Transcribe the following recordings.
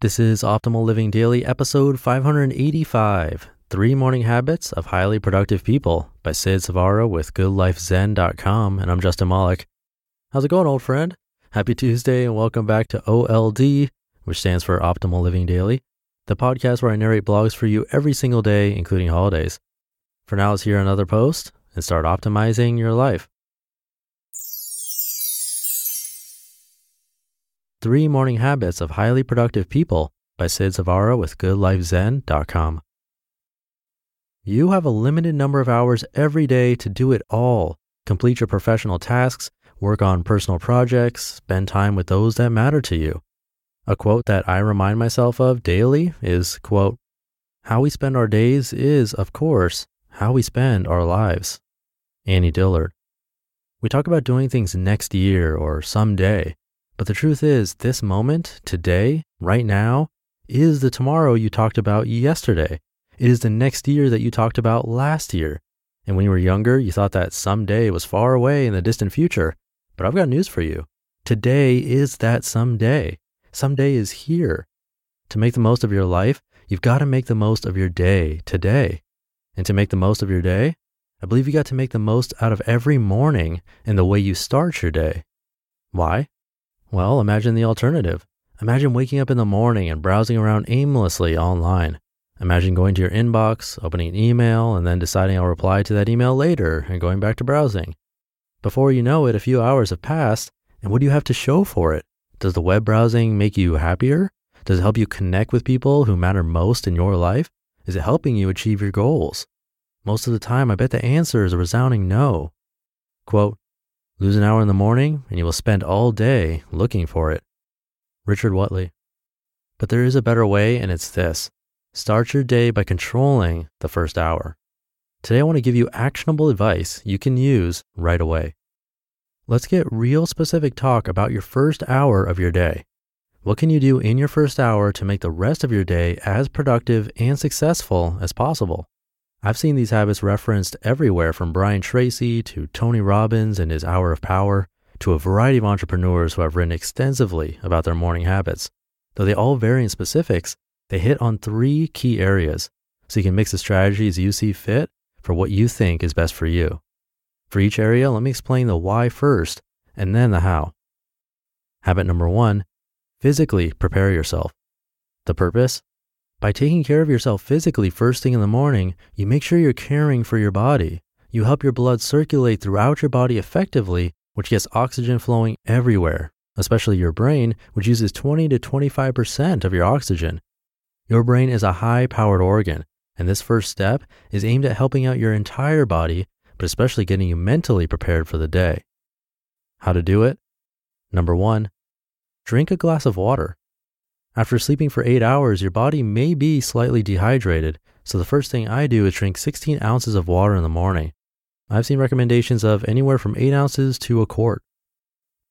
This is Optimal Living Daily, episode 585 Three Morning Habits of Highly Productive People by Sid Savara with GoodLifeZen.com. And I'm Justin Malik. How's it going, old friend? Happy Tuesday and welcome back to OLD, which stands for Optimal Living Daily, the podcast where I narrate blogs for you every single day, including holidays. For now, let's hear another post and start optimizing your life. Three Morning Habits of Highly Productive People by Sid Savara with GoodLifeZen.com. You have a limited number of hours every day to do it all. Complete your professional tasks, work on personal projects, spend time with those that matter to you. A quote that I remind myself of daily is, quote, how we spend our days is, of course, how we spend our lives. Annie Dillard. We talk about doing things next year or someday, but the truth is, this moment, today, right now, is the tomorrow you talked about yesterday. It is the next year that you talked about last year. And when you were younger, you thought that someday was far away in the distant future. But I've got news for you. Today is that someday. Someday is here. To make the most of your life, you've got to make the most of your day today. And to make the most of your day, I believe you got to make the most out of every morning and the way you start your day. Why? Well, imagine the alternative. Imagine waking up in the morning and browsing around aimlessly online. Imagine going to your inbox, opening an email, and then deciding I'll reply to that email later and going back to browsing. Before you know it, a few hours have passed, and what do you have to show for it? Does the web browsing make you happier? Does it help you connect with people who matter most in your life? Is it helping you achieve your goals? Most of the time, I bet the answer is a resounding no. Quote, Lose an hour in the morning and you will spend all day looking for it. Richard Whately. But there is a better way, and it's this start your day by controlling the first hour. Today, I want to give you actionable advice you can use right away. Let's get real specific talk about your first hour of your day. What can you do in your first hour to make the rest of your day as productive and successful as possible? I've seen these habits referenced everywhere from Brian Tracy to Tony Robbins and his Hour of Power to a variety of entrepreneurs who have written extensively about their morning habits. Though they all vary in specifics, they hit on three key areas so you can mix the strategies you see fit for what you think is best for you. For each area, let me explain the why first and then the how. Habit number one physically prepare yourself. The purpose by taking care of yourself physically first thing in the morning, you make sure you're caring for your body. You help your blood circulate throughout your body effectively, which gets oxygen flowing everywhere, especially your brain, which uses 20 to 25% of your oxygen. Your brain is a high powered organ, and this first step is aimed at helping out your entire body, but especially getting you mentally prepared for the day. How to do it? Number one, drink a glass of water. After sleeping for eight hours, your body may be slightly dehydrated, so the first thing I do is drink 16 ounces of water in the morning. I've seen recommendations of anywhere from 8 ounces to a quart.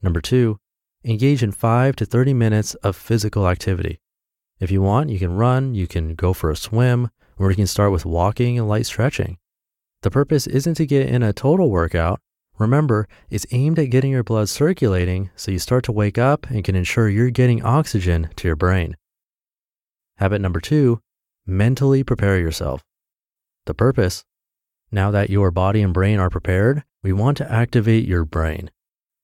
Number two, engage in 5 to 30 minutes of physical activity. If you want, you can run, you can go for a swim, or you can start with walking and light stretching. The purpose isn't to get in a total workout, Remember, it's aimed at getting your blood circulating so you start to wake up and can ensure you're getting oxygen to your brain. Habit number two mentally prepare yourself. The purpose now that your body and brain are prepared, we want to activate your brain.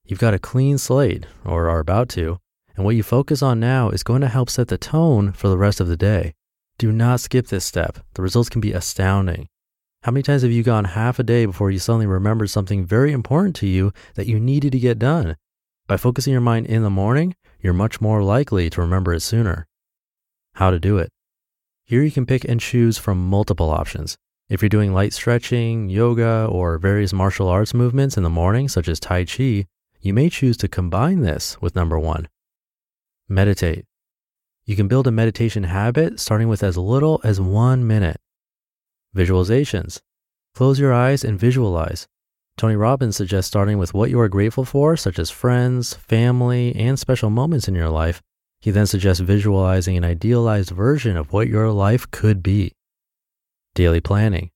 You've got a clean slate, or are about to, and what you focus on now is going to help set the tone for the rest of the day. Do not skip this step. The results can be astounding. How many times have you gone half a day before you suddenly remembered something very important to you that you needed to get done? By focusing your mind in the morning, you're much more likely to remember it sooner. How to do it. Here you can pick and choose from multiple options. If you're doing light stretching, yoga, or various martial arts movements in the morning, such as Tai Chi, you may choose to combine this with number one. Meditate. You can build a meditation habit starting with as little as one minute. Visualizations. Close your eyes and visualize. Tony Robbins suggests starting with what you are grateful for, such as friends, family, and special moments in your life. He then suggests visualizing an idealized version of what your life could be. Daily planning.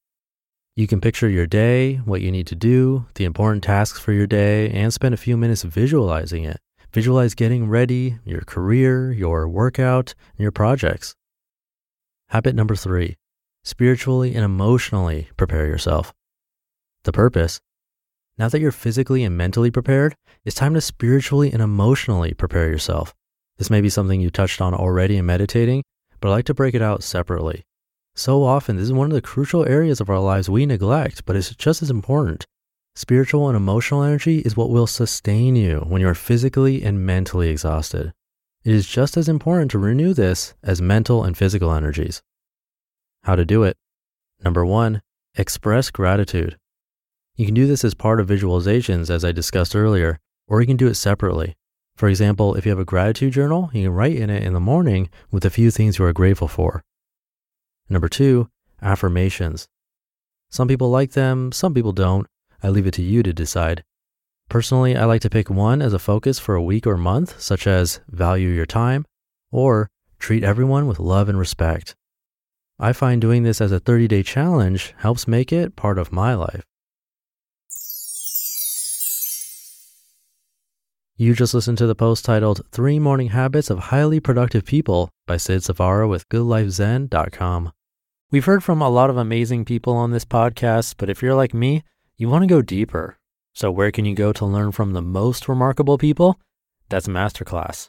You can picture your day, what you need to do, the important tasks for your day, and spend a few minutes visualizing it. Visualize getting ready, your career, your workout, and your projects. Habit number three spiritually and emotionally prepare yourself. The purpose now that you're physically and mentally prepared, it's time to spiritually and emotionally prepare yourself. This may be something you touched on already in meditating, but I like to break it out separately. So often, this is one of the crucial areas of our lives we neglect, but it's just as important. Spiritual and emotional energy is what will sustain you when you're physically and mentally exhausted. It is just as important to renew this as mental and physical energies. How to do it? Number one, express gratitude. You can do this as part of visualizations, as I discussed earlier, or you can do it separately. For example, if you have a gratitude journal, you can write in it in the morning with a few things you are grateful for. Number two, affirmations. Some people like them, some people don't. I leave it to you to decide. Personally, I like to pick one as a focus for a week or month, such as value your time or treat everyone with love and respect. I find doing this as a 30 day challenge helps make it part of my life. You just listened to the post titled Three Morning Habits of Highly Productive People by Sid Savara with GoodLifeZen.com. We've heard from a lot of amazing people on this podcast, but if you're like me, you want to go deeper. So, where can you go to learn from the most remarkable people? That's Masterclass.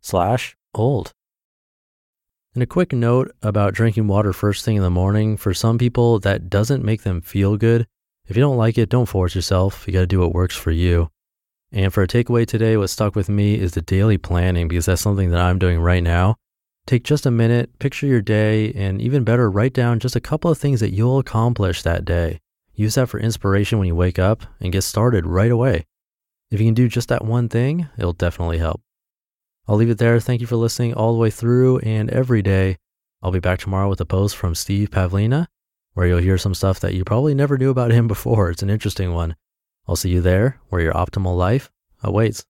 slash old. And a quick note about drinking water first thing in the morning. For some people, that doesn't make them feel good. If you don't like it, don't force yourself. You got to do what works for you. And for a takeaway today, what stuck with me is the daily planning because that's something that I'm doing right now. Take just a minute, picture your day, and even better, write down just a couple of things that you'll accomplish that day. Use that for inspiration when you wake up and get started right away. If you can do just that one thing, it'll definitely help. I'll leave it there. Thank you for listening all the way through and every day. I'll be back tomorrow with a post from Steve Pavlina where you'll hear some stuff that you probably never knew about him before. It's an interesting one. I'll see you there where your optimal life awaits.